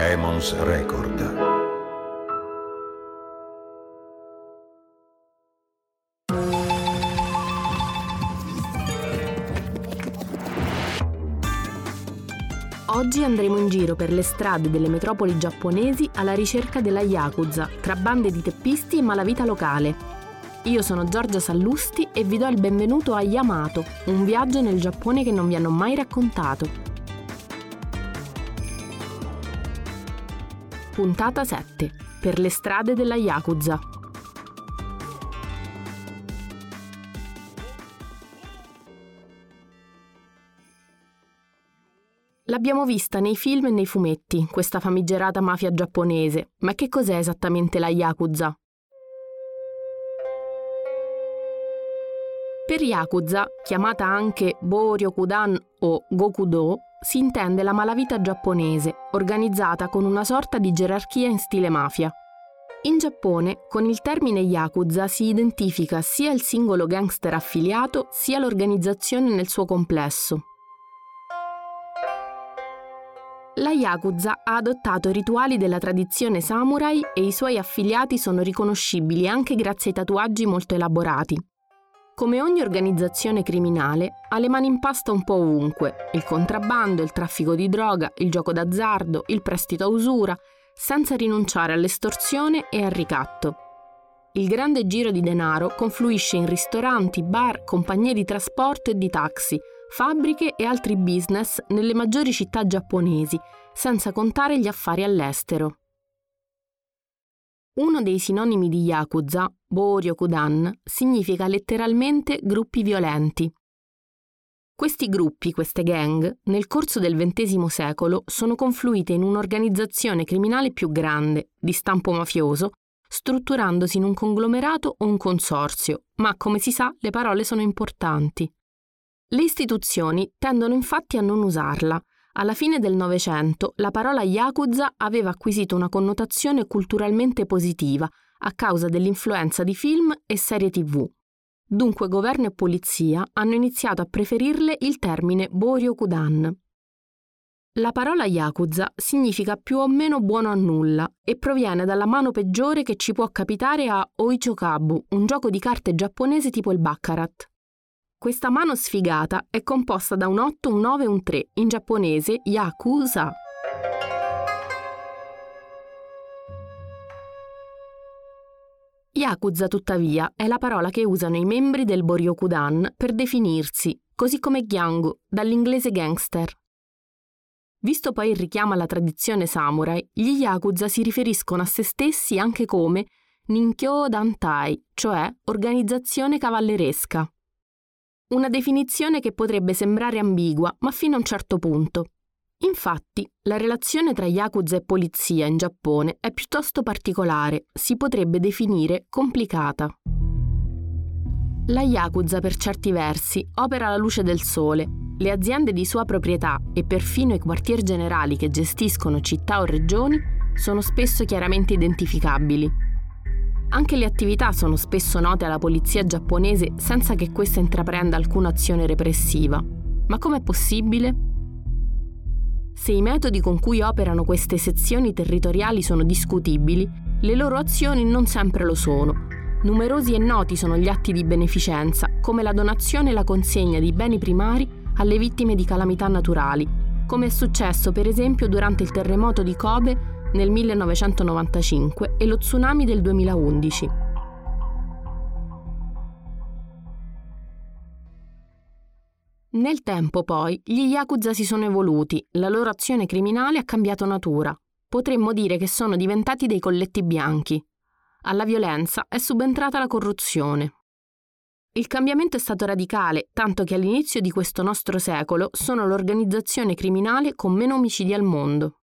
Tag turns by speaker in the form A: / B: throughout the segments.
A: Emons Record.
B: Oggi andremo in giro per le strade delle metropoli giapponesi alla ricerca della Yakuza, tra bande di teppisti e malavita locale. Io sono Giorgia Sallusti e vi do il benvenuto a Yamato, un viaggio nel Giappone che non vi hanno mai raccontato. Puntata 7. Per le strade della Yakuza. L'abbiamo vista nei film e nei fumetti, questa famigerata mafia giapponese, ma che cos'è esattamente la Yakuza? Per Yakuza, chiamata anche Boryokudan o Gokudo, si intende la malavita giapponese, organizzata con una sorta di gerarchia in stile mafia. In Giappone, con il termine Yakuza si identifica sia il singolo gangster affiliato, sia l'organizzazione nel suo complesso, la Yakuza ha adottato rituali della tradizione samurai e i suoi affiliati sono riconoscibili anche grazie ai tatuaggi molto elaborati. Come ogni organizzazione criminale, ha le mani in pasta un po' ovunque, il contrabbando, il traffico di droga, il gioco d'azzardo, il prestito a usura, senza rinunciare all'estorsione e al ricatto. Il grande giro di denaro confluisce in ristoranti, bar, compagnie di trasporto e di taxi, fabbriche e altri business nelle maggiori città giapponesi, senza contare gli affari all'estero. Uno dei sinonimi di Yakuza, Boryokudan, significa letteralmente gruppi violenti. Questi gruppi, queste gang, nel corso del XX secolo sono confluite in un'organizzazione criminale più grande, di stampo mafioso, strutturandosi in un conglomerato o un consorzio, ma come si sa le parole sono importanti. Le istituzioni tendono infatti a non usarla. Alla fine del Novecento la parola Yakuza aveva acquisito una connotazione culturalmente positiva a causa dell'influenza di film e serie tv. Dunque governo e polizia hanno iniziato a preferirle il termine Boryokudan. La parola Yakuza significa più o meno buono a nulla e proviene dalla mano peggiore che ci può capitare a Oichokabu, un gioco di carte giapponese tipo il Baccarat. Questa mano sfigata è composta da un 8, un 9 e un 3, in giapponese Yakuza. Yakuza, tuttavia, è la parola che usano i membri del Boryokudan per definirsi, così come Gyangu, dall'inglese gangster. Visto poi il richiamo alla tradizione samurai, gli Yakuza si riferiscono a se stessi anche come Ninkyo Dantai, cioè organizzazione cavalleresca. Una definizione che potrebbe sembrare ambigua, ma fino a un certo punto. Infatti, la relazione tra Yakuza e polizia in Giappone è piuttosto particolare, si potrebbe definire complicata. La Yakuza, per certi versi, opera alla luce del sole. Le aziende di sua proprietà e perfino i quartier generali che gestiscono città o regioni sono spesso chiaramente identificabili. Anche le attività sono spesso note alla polizia giapponese senza che questa intraprenda alcuna azione repressiva. Ma com'è possibile? Se i metodi con cui operano queste sezioni territoriali sono discutibili, le loro azioni non sempre lo sono. Numerosi e noti sono gli atti di beneficenza, come la donazione e la consegna di beni primari alle vittime di calamità naturali, come è successo per esempio durante il terremoto di Kobe nel 1995 e lo tsunami del 2011. Nel tempo poi gli Yakuza si sono evoluti, la loro azione criminale ha cambiato natura. Potremmo dire che sono diventati dei colletti bianchi. Alla violenza è subentrata la corruzione. Il cambiamento è stato radicale, tanto che all'inizio di questo nostro secolo sono l'organizzazione criminale con meno omicidi al mondo.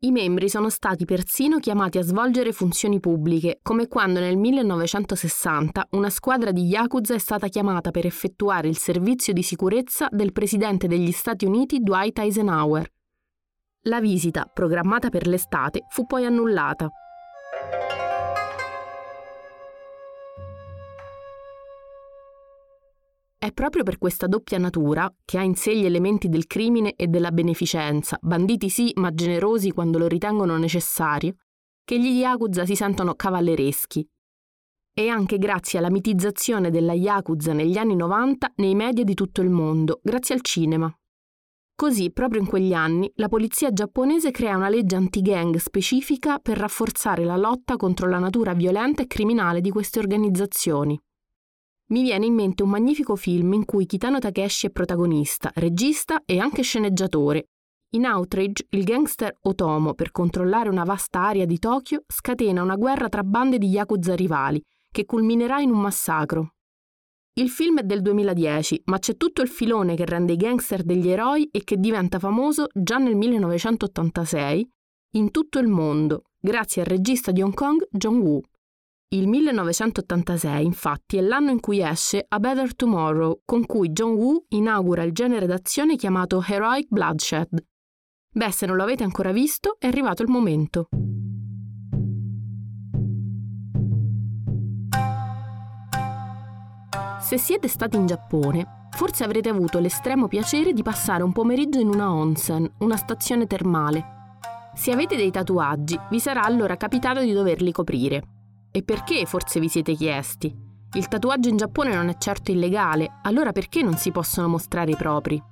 B: I membri sono stati persino chiamati a svolgere funzioni pubbliche, come quando nel 1960 una squadra di Yakuza è stata chiamata per effettuare il servizio di sicurezza del presidente degli Stati Uniti Dwight Eisenhower. La visita, programmata per l'estate, fu poi annullata. È proprio per questa doppia natura, che ha in sé gli elementi del crimine e della beneficenza, banditi sì, ma generosi quando lo ritengono necessario, che gli Yakuza si sentono cavallereschi. E anche grazie alla mitizzazione della Yakuza negli anni 90 nei media di tutto il mondo, grazie al cinema. Così, proprio in quegli anni, la polizia giapponese crea una legge anti-gang specifica per rafforzare la lotta contro la natura violenta e criminale di queste organizzazioni. Mi viene in mente un magnifico film in cui Kitano Takeshi è protagonista, regista e anche sceneggiatore. In Outrage, il gangster Otomo, per controllare una vasta area di Tokyo, scatena una guerra tra bande di yakuza rivali, che culminerà in un massacro. Il film è del 2010, ma c'è tutto il filone che rende i gangster degli eroi e che diventa famoso già nel 1986 in tutto il mondo, grazie al regista di Hong Kong John Woo. Il 1986, infatti, è l'anno in cui esce A Better Tomorrow, con cui John Woo inaugura il genere d'azione chiamato Heroic Bloodshed. Beh, se non lo avete ancora visto, è arrivato il momento. Se siete stati in Giappone, forse avrete avuto l'estremo piacere di passare un pomeriggio in una onsen, una stazione termale. Se avete dei tatuaggi, vi sarà allora capitato di doverli coprire. E perché forse vi siete chiesti? Il tatuaggio in Giappone non è certo illegale, allora perché non si possono mostrare i propri?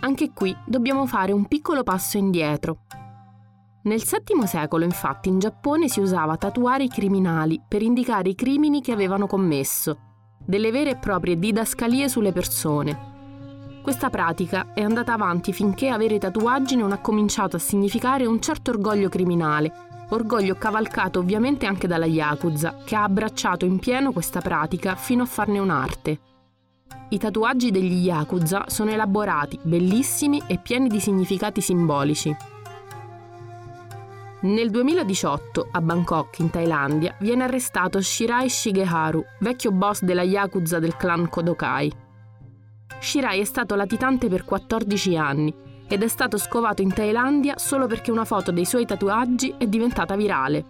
B: Anche qui dobbiamo fare un piccolo passo indietro. Nel VII secolo, infatti, in Giappone si usava tatuare i criminali per indicare i crimini che avevano commesso delle vere e proprie didascalie sulle persone. Questa pratica è andata avanti finché avere i tatuaggi non ha cominciato a significare un certo orgoglio criminale, orgoglio cavalcato ovviamente anche dalla Yakuza, che ha abbracciato in pieno questa pratica fino a farne un'arte. I tatuaggi degli Yakuza sono elaborati, bellissimi e pieni di significati simbolici. Nel 2018, a Bangkok, in Thailandia, viene arrestato Shirai Shigeharu, vecchio boss della Yakuza del clan Kodokai. Shirai è stato latitante per 14 anni ed è stato scovato in Thailandia solo perché una foto dei suoi tatuaggi è diventata virale.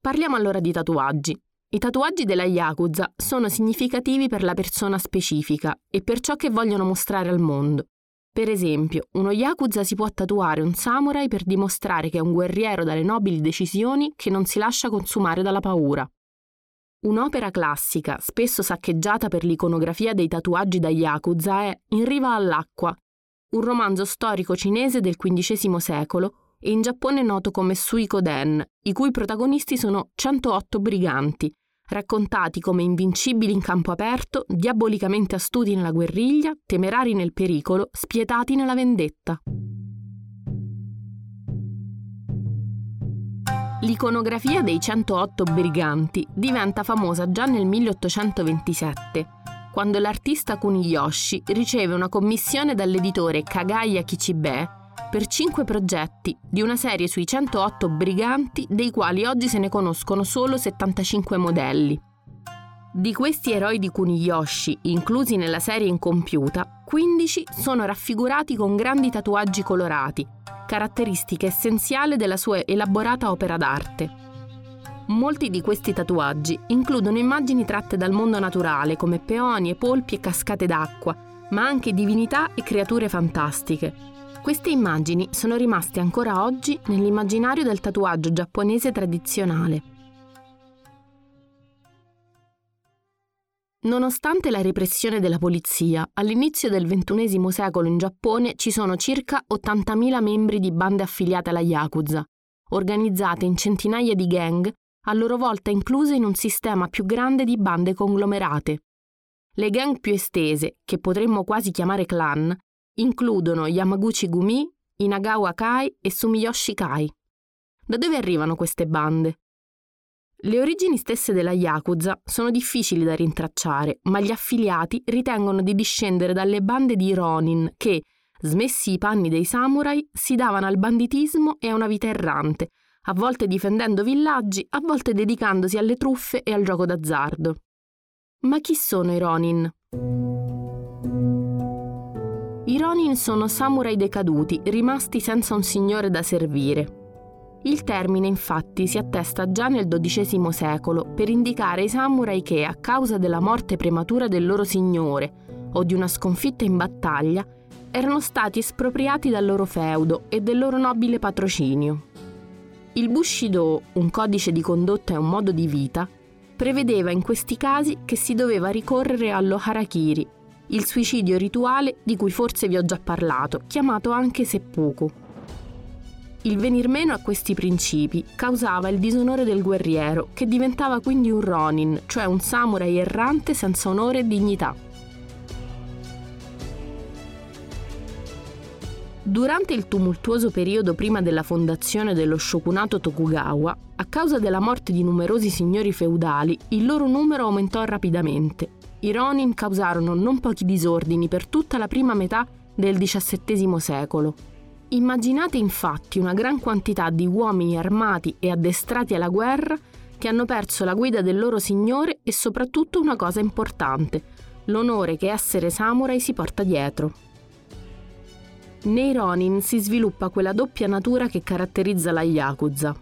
B: Parliamo allora di tatuaggi. I tatuaggi della Yakuza sono significativi per la persona specifica e per ciò che vogliono mostrare al mondo. Per esempio, uno Yakuza si può tatuare un samurai per dimostrare che è un guerriero dalle nobili decisioni che non si lascia consumare dalla paura. Un'opera classica, spesso saccheggiata per l'iconografia dei tatuaggi da Yakuza, è In riva all'acqua, un romanzo storico cinese del XV secolo e in Giappone noto come Suikoden, i cui protagonisti sono 108 briganti, raccontati come invincibili in campo aperto, diabolicamente astuti nella guerriglia, temerari nel pericolo, spietati nella vendetta. L'iconografia dei 108 briganti diventa famosa già nel 1827, quando l'artista Kuniyoshi riceve una commissione dall'editore Kagaya Kichibe per cinque progetti di una serie sui 108 briganti dei quali oggi se ne conoscono solo 75 modelli. Di questi eroi di Kuniyoshi, inclusi nella serie incompiuta, 15 sono raffigurati con grandi tatuaggi colorati, caratteristica essenziale della sua elaborata opera d'arte. Molti di questi tatuaggi includono immagini tratte dal mondo naturale come peoni, polpi e cascate d'acqua, ma anche divinità e creature fantastiche, queste immagini sono rimaste ancora oggi nell'immaginario del tatuaggio giapponese tradizionale. Nonostante la repressione della polizia, all'inizio del XXI secolo in Giappone ci sono circa 80.000 membri di bande affiliate alla Yakuza, organizzate in centinaia di gang, a loro volta incluse in un sistema più grande di bande conglomerate. Le gang più estese, che potremmo quasi chiamare clan, includono Yamaguchi Gumi, Inagawa Kai e Sumiyoshi Kai. Da dove arrivano queste bande? Le origini stesse della Yakuza sono difficili da rintracciare, ma gli affiliati ritengono di discendere dalle bande di Ronin che, smessi i panni dei samurai, si davano al banditismo e a una vita errante, a volte difendendo villaggi, a volte dedicandosi alle truffe e al gioco d'azzardo. Ma chi sono i Ronin? I Ronin sono samurai decaduti, rimasti senza un signore da servire. Il termine infatti si attesta già nel XII secolo per indicare i samurai che, a causa della morte prematura del loro signore o di una sconfitta in battaglia, erano stati espropriati dal loro feudo e del loro nobile patrocinio. Il Bushido, un codice di condotta e un modo di vita, prevedeva in questi casi che si doveva ricorrere allo harakiri, il suicidio rituale di cui forse vi ho già parlato, chiamato anche seppuku. Il venir meno a questi principi causava il disonore del guerriero, che diventava quindi un ronin, cioè un samurai errante senza onore e dignità. Durante il tumultuoso periodo prima della fondazione dello shogunato Tokugawa, a causa della morte di numerosi signori feudali, il loro numero aumentò rapidamente. I Ronin causarono non pochi disordini per tutta la prima metà del XVII secolo. Immaginate infatti una gran quantità di uomini armati e addestrati alla guerra che hanno perso la guida del loro signore e soprattutto una cosa importante, l'onore che essere samurai si porta dietro. Nei Ronin si sviluppa quella doppia natura che caratterizza la Yakuza.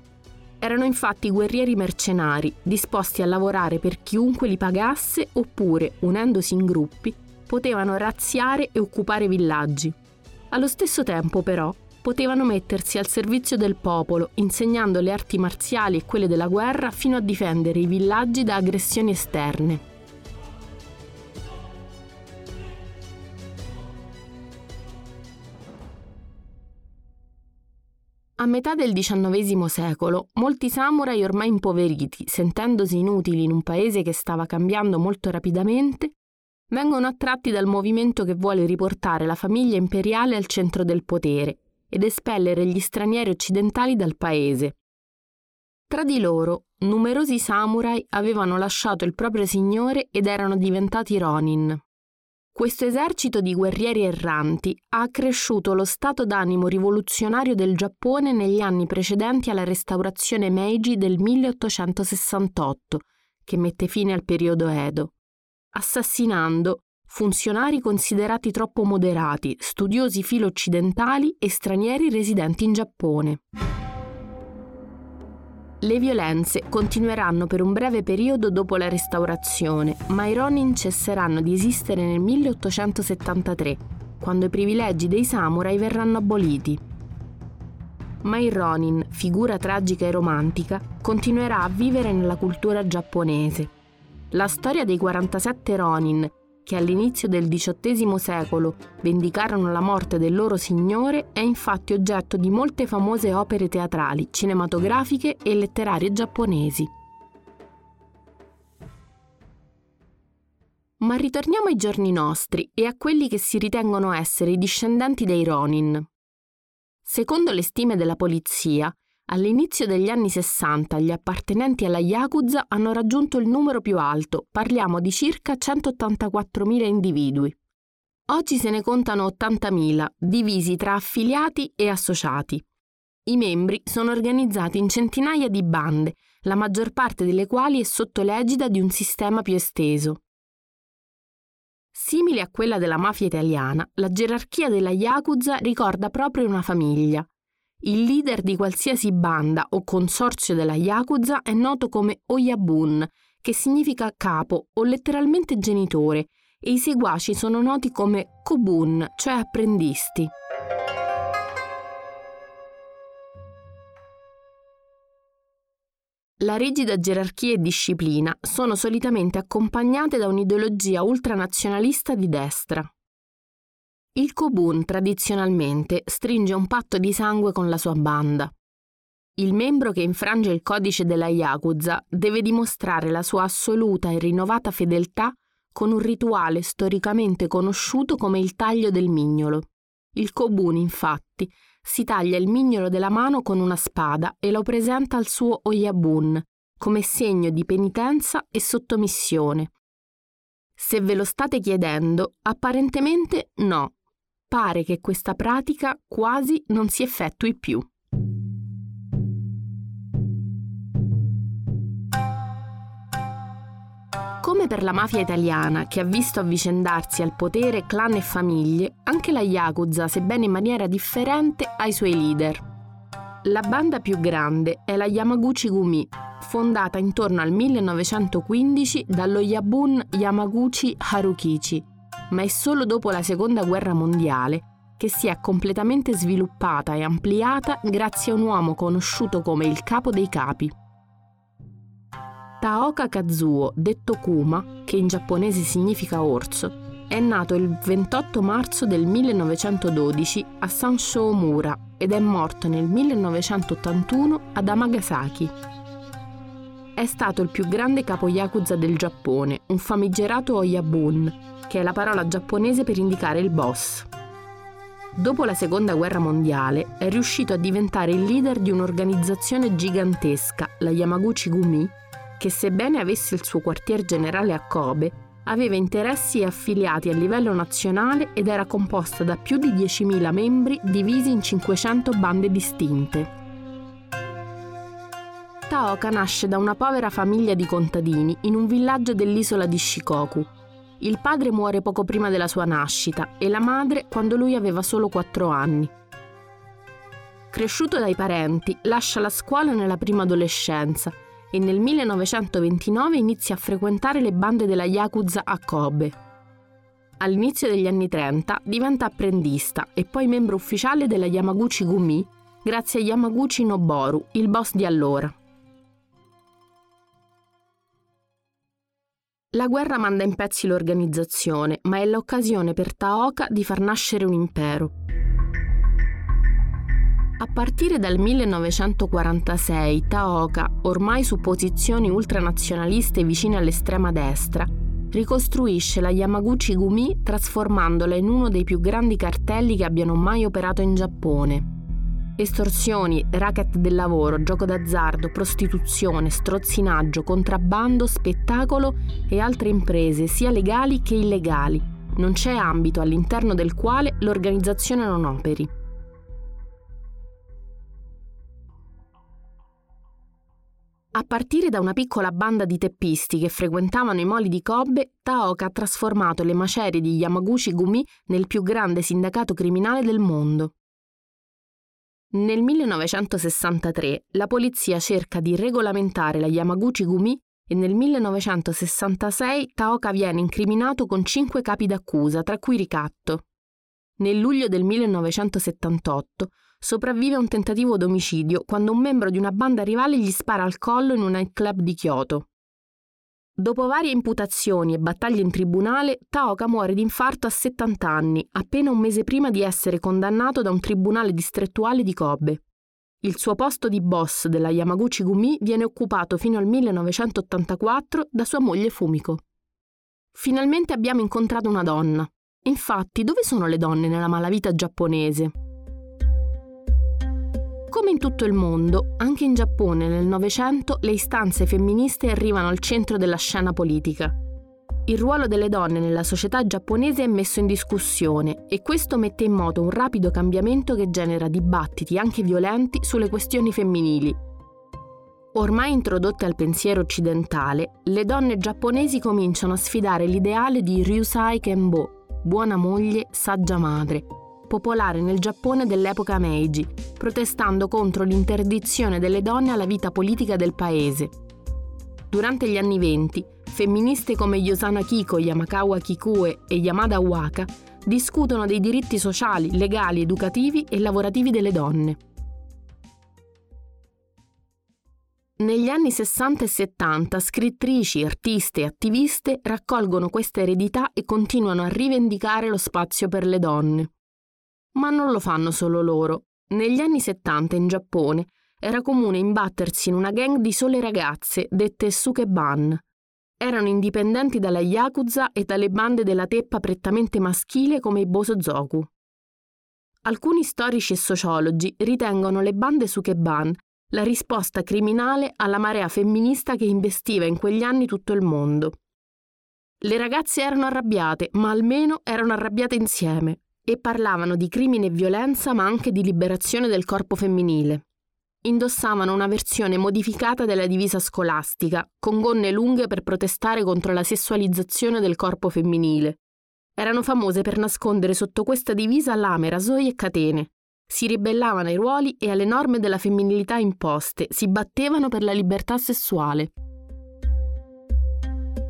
B: Erano infatti guerrieri mercenari, disposti a lavorare per chiunque li pagasse oppure, unendosi in gruppi, potevano razziare e occupare villaggi. Allo stesso tempo, però, potevano mettersi al servizio del popolo, insegnando le arti marziali e quelle della guerra fino a difendere i villaggi da aggressioni esterne. A metà del XIX secolo, molti samurai ormai impoveriti, sentendosi inutili in un paese che stava cambiando molto rapidamente, vengono attratti dal movimento che vuole riportare la famiglia imperiale al centro del potere ed espellere gli stranieri occidentali dal paese. Tra di loro, numerosi samurai avevano lasciato il proprio signore ed erano diventati ronin. Questo esercito di guerrieri erranti ha accresciuto lo stato d'animo rivoluzionario del Giappone negli anni precedenti alla restaurazione Meiji del 1868, che mette fine al periodo Edo, assassinando funzionari considerati troppo moderati, studiosi filo-occidentali e stranieri residenti in Giappone. Le violenze continueranno per un breve periodo dopo la restaurazione, ma i Ronin cesseranno di esistere nel 1873, quando i privilegi dei samurai verranno aboliti. Ma il Ronin, figura tragica e romantica, continuerà a vivere nella cultura giapponese. La storia dei 47 Ronin che all'inizio del XVIII secolo vendicarono la morte del loro signore, è infatti oggetto di molte famose opere teatrali, cinematografiche e letterarie giapponesi. Ma ritorniamo ai giorni nostri e a quelli che si ritengono essere i discendenti dei Ronin. Secondo le stime della polizia, All'inizio degli anni 60 gli appartenenti alla Yakuza hanno raggiunto il numero più alto, parliamo di circa 184.000 individui. Oggi se ne contano 80.000, divisi tra affiliati e associati. I membri sono organizzati in centinaia di bande, la maggior parte delle quali è sotto l'egida di un sistema più esteso. Simile a quella della mafia italiana, la gerarchia della Yakuza ricorda proprio una famiglia, il leader di qualsiasi banda o consorzio della Yakuza è noto come Oyabun, che significa capo o letteralmente genitore, e i seguaci sono noti come Kobun, cioè apprendisti. La rigida gerarchia e disciplina sono solitamente accompagnate da un'ideologia ultranazionalista di destra. Il Kobun tradizionalmente stringe un patto di sangue con la sua banda. Il membro che infrange il codice della Yakuza deve dimostrare la sua assoluta e rinnovata fedeltà con un rituale storicamente conosciuto come il taglio del mignolo. Il Kobun, infatti, si taglia il mignolo della mano con una spada e lo presenta al suo Oyabun come segno di penitenza e sottomissione. Se ve lo state chiedendo, apparentemente no, pare che questa pratica quasi non si effettui più. Come per la mafia italiana, che ha visto avvicendarsi al potere clan e famiglie, anche la Yakuza, sebbene in maniera differente, ha i suoi leader. La banda più grande è la Yamaguchi Gumi, fondata intorno al 1915 dallo Yabun Yamaguchi Harukichi, ma è solo dopo la Seconda Guerra Mondiale che si è completamente sviluppata e ampliata grazie a un uomo conosciuto come il capo dei capi. Taoka Kazuo, detto Kuma, che in giapponese significa orso, è nato il 28 marzo del 1912 a Sanshōmura ed è morto nel 1981 ad Amagasaki. È stato il più grande capo yakuza del Giappone, un famigerato Oyabun, che è la parola giapponese per indicare il boss. Dopo la seconda guerra mondiale è riuscito a diventare il leader di un'organizzazione gigantesca, la Yamaguchi Gumi, che sebbene avesse il suo quartier generale a Kobe, aveva interessi affiliati a livello nazionale ed era composta da più di 10.000 membri divisi in 500 bande distinte. Taoka nasce da una povera famiglia di contadini in un villaggio dell'isola di Shikoku. Il padre muore poco prima della sua nascita e la madre quando lui aveva solo 4 anni. Cresciuto dai parenti, lascia la scuola nella prima adolescenza e nel 1929 inizia a frequentare le bande della Yakuza a Kobe. All'inizio degli anni 30 diventa apprendista e poi membro ufficiale della Yamaguchi Gumi grazie a Yamaguchi Noboru, il boss di allora. La guerra manda in pezzi l'organizzazione, ma è l'occasione per Taoka di far nascere un impero. A partire dal 1946 Taoka, ormai su posizioni ultranazionaliste vicine all'estrema destra, ricostruisce la Yamaguchi Gumi trasformandola in uno dei più grandi cartelli che abbiano mai operato in Giappone. Estorsioni, racket del lavoro, gioco d'azzardo, prostituzione, strozzinaggio, contrabbando, spettacolo e altre imprese, sia legali che illegali. Non c'è ambito all'interno del quale l'organizzazione non operi. A partire da una piccola banda di teppisti che frequentavano i moli di Kobe, Taoka ha trasformato le macerie di Yamaguchi Gumi nel più grande sindacato criminale del mondo. Nel 1963 la polizia cerca di regolamentare la Yamaguchi Gumi e nel 1966 Taoka viene incriminato con cinque capi d'accusa, tra cui ricatto. Nel luglio del 1978 sopravvive a un tentativo d'omicidio quando un membro di una banda rivale gli spara al collo in un nightclub di Kyoto. Dopo varie imputazioni e battaglie in tribunale, Taoka muore di infarto a 70 anni, appena un mese prima di essere condannato da un tribunale distrettuale di Kobe. Il suo posto di boss della Yamaguchi Gumi viene occupato fino al 1984 da sua moglie Fumiko. Finalmente abbiamo incontrato una donna. Infatti, dove sono le donne nella malavita giapponese? Come in tutto il mondo, anche in Giappone nel Novecento le istanze femministe arrivano al centro della scena politica. Il ruolo delle donne nella società giapponese è messo in discussione e questo mette in moto un rapido cambiamento che genera dibattiti anche violenti sulle questioni femminili. Ormai introdotte al pensiero occidentale, le donne giapponesi cominciano a sfidare l'ideale di Ryusai Kenbo, buona moglie, saggia madre, popolare nel Giappone dell'epoca Meiji, protestando contro l'interdizione delle donne alla vita politica del paese. Durante gli anni venti, femministe come Yosana Kiko, Yamakawa Kikue e Yamada Waka discutono dei diritti sociali, legali, educativi e lavorativi delle donne. Negli anni 60 e 70 scrittrici, artiste e attiviste raccolgono questa eredità e continuano a rivendicare lo spazio per le donne. Ma non lo fanno solo loro. Negli anni 70 in Giappone era comune imbattersi in una gang di sole ragazze dette Sukeban. Erano indipendenti dalla Yakuza e dalle bande della teppa prettamente maschile come i Bosozoku. Alcuni storici e sociologi ritengono le bande Sukeban la risposta criminale alla marea femminista che investiva in quegli anni tutto il mondo. Le ragazze erano arrabbiate, ma almeno erano arrabbiate insieme e parlavano di crimine e violenza ma anche di liberazione del corpo femminile. Indossavano una versione modificata della divisa scolastica, con gonne lunghe per protestare contro la sessualizzazione del corpo femminile. Erano famose per nascondere sotto questa divisa lame, rasoi e catene. Si ribellavano ai ruoli e alle norme della femminilità imposte, si battevano per la libertà sessuale.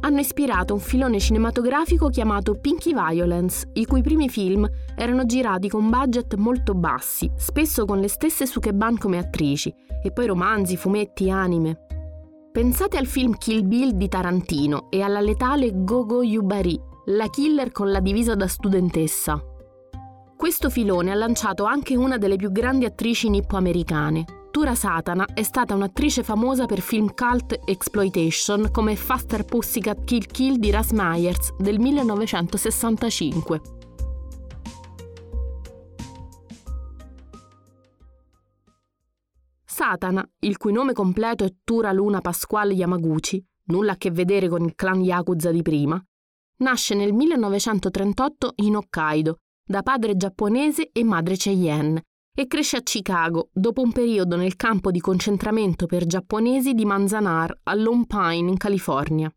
B: Hanno ispirato un filone cinematografico chiamato Pinky Violence, i cui primi film erano girati con budget molto bassi, spesso con le stesse Sukeban come attrici, e poi romanzi, fumetti, anime. Pensate al film Kill Bill di Tarantino e alla letale Gogo Yubari, la killer con la divisa da studentessa. Questo filone ha lanciato anche una delle più grandi attrici nippo-americane. Tura Satana è stata un'attrice famosa per film cult exploitation come Faster Pussycat Kill Kill di Ras Myers del 1965. Satana, il cui nome completo è Tura Luna Pasquale Yamaguchi, nulla a che vedere con il clan Yakuza di prima, nasce nel 1938 in Hokkaido da padre giapponese e madre Cheyenne, e cresce a Chicago dopo un periodo nel campo di concentramento per giapponesi di Manzanar a Lone Pine in California.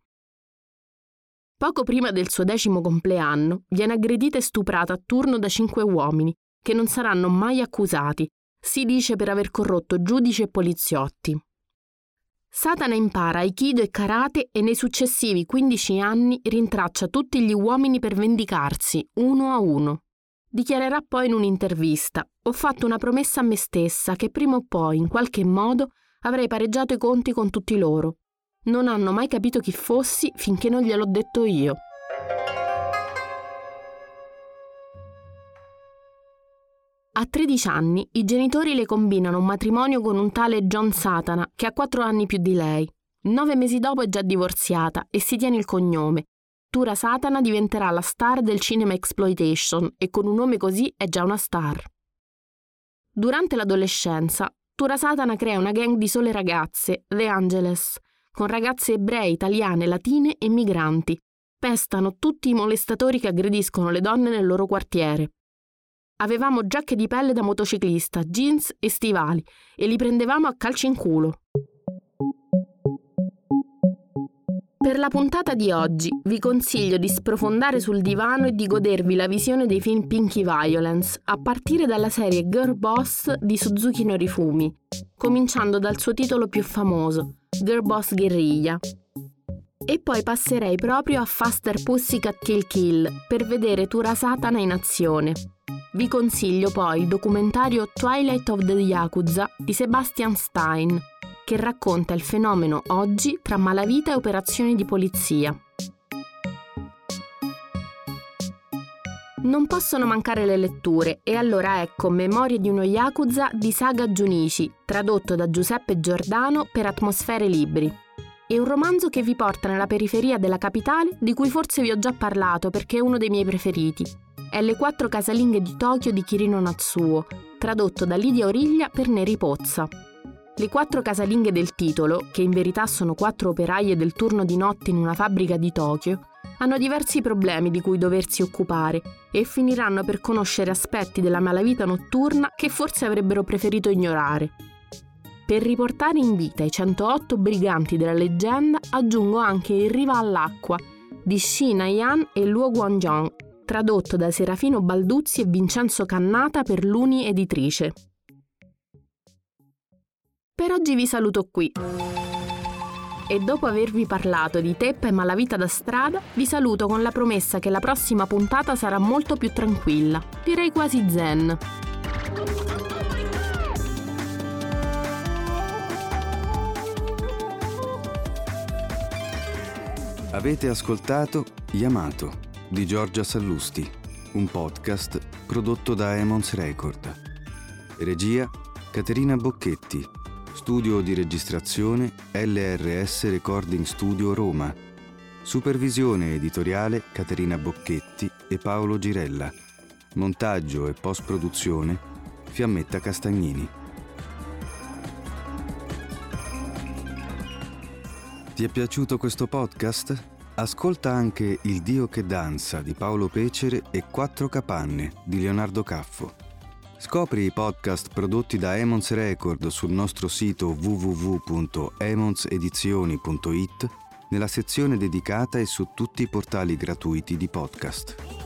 B: Poco prima del suo decimo compleanno viene aggredita e stuprata a turno da cinque uomini, che non saranno mai accusati, si dice per aver corrotto giudici e poliziotti. Satana impara Aikido e Karate e nei successivi 15 anni rintraccia tutti gli uomini per vendicarsi, uno a uno. Dichiarerà poi in un'intervista: Ho fatto una promessa a me stessa che prima o poi, in qualche modo, avrei pareggiato i conti con tutti loro. Non hanno mai capito chi fossi finché non gliel'ho detto io. A 13 anni i genitori le combinano un matrimonio con un tale John Satana che ha 4 anni più di lei. Nove mesi dopo è già divorziata e si tiene il cognome, Tura Satana diventerà la star del cinema exploitation e con un nome così è già una star. Durante l'adolescenza, Tura Satana crea una gang di sole ragazze, The Angeles, con ragazze ebree, italiane, latine e migranti. Pestano tutti i molestatori che aggrediscono le donne nel loro quartiere. Avevamo giacche di pelle da motociclista, jeans e stivali e li prendevamo a calci in culo. Per la puntata di oggi vi consiglio di sprofondare sul divano e di godervi la visione dei film Pinky Violence, a partire dalla serie Girl Boss di Suzuki Norifumi, cominciando dal suo titolo più famoso, Girl Boss Guerriglia. E poi passerei proprio a Faster Pussycat Kill Kill per vedere Tura Satana in azione. Vi consiglio poi il documentario Twilight of the Yakuza di Sebastian Stein, che racconta il fenomeno oggi tra malavita e operazioni di polizia. Non possono mancare le letture e allora ecco Memorie di uno Yakuza di Saga Junichi, tradotto da Giuseppe Giordano per Atmosfere Libri. È un romanzo che vi porta nella periferia della capitale di cui forse vi ho già parlato perché è uno dei miei preferiti. È Le quattro casalinghe di Tokyo di Kirino Natsuo, tradotto da Lidia Origlia per Neri Pozza. Le quattro casalinghe del titolo, che in verità sono quattro operaie del turno di notte in una fabbrica di Tokyo, hanno diversi problemi di cui doversi occupare e finiranno per conoscere aspetti della malavita notturna che forse avrebbero preferito ignorare. Per riportare in vita i 108 briganti della leggenda aggiungo anche Il riva all'acqua di Shina Yan e Luo Guangzhong, tradotto da Serafino Balduzzi e Vincenzo Cannata per l'Uni Editrice. Per oggi vi saluto qui. E dopo avervi parlato di Teppa e Malavita da strada, vi saluto con la promessa che la prossima puntata sarà molto più tranquilla, direi quasi zen.
A: Avete ascoltato Yamato di Giorgia Sallusti, un podcast prodotto da Emons Record. Regia Caterina Bocchetti Studio di registrazione LRS Recording Studio Roma. Supervisione editoriale Caterina Bocchetti e Paolo Girella. Montaggio e post-produzione Fiammetta Castagnini. Ti è piaciuto questo podcast? Ascolta anche Il Dio che danza di Paolo Pecere e Quattro capanne di Leonardo Caffo. Scopri i podcast prodotti da Emons Record sul nostro sito www.emonsedizioni.it nella sezione dedicata e su tutti i portali gratuiti di podcast.